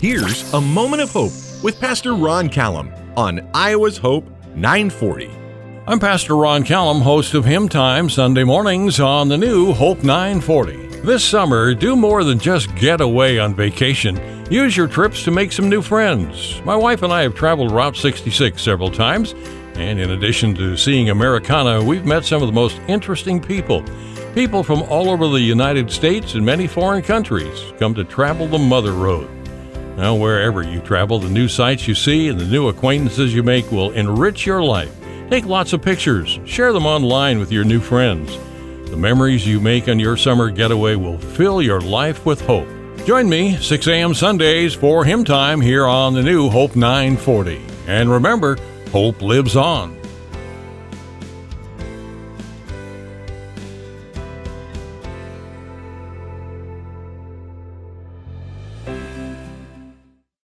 Here's a moment of hope with Pastor Ron Callum on Iowa's Hope 940. I'm Pastor Ron Callum, host of Hymn Time Sunday mornings on the new Hope 940. This summer, do more than just get away on vacation. Use your trips to make some new friends. My wife and I have traveled Route 66 several times, and in addition to seeing Americana, we've met some of the most interesting people. People from all over the United States and many foreign countries come to travel the Mother Road. Now, wherever you travel, the new sights you see and the new acquaintances you make will enrich your life. Take lots of pictures, share them online with your new friends. The memories you make on your summer getaway will fill your life with hope. Join me 6 a.m. Sundays for Hymn Time here on the new Hope 940. And remember, hope lives on.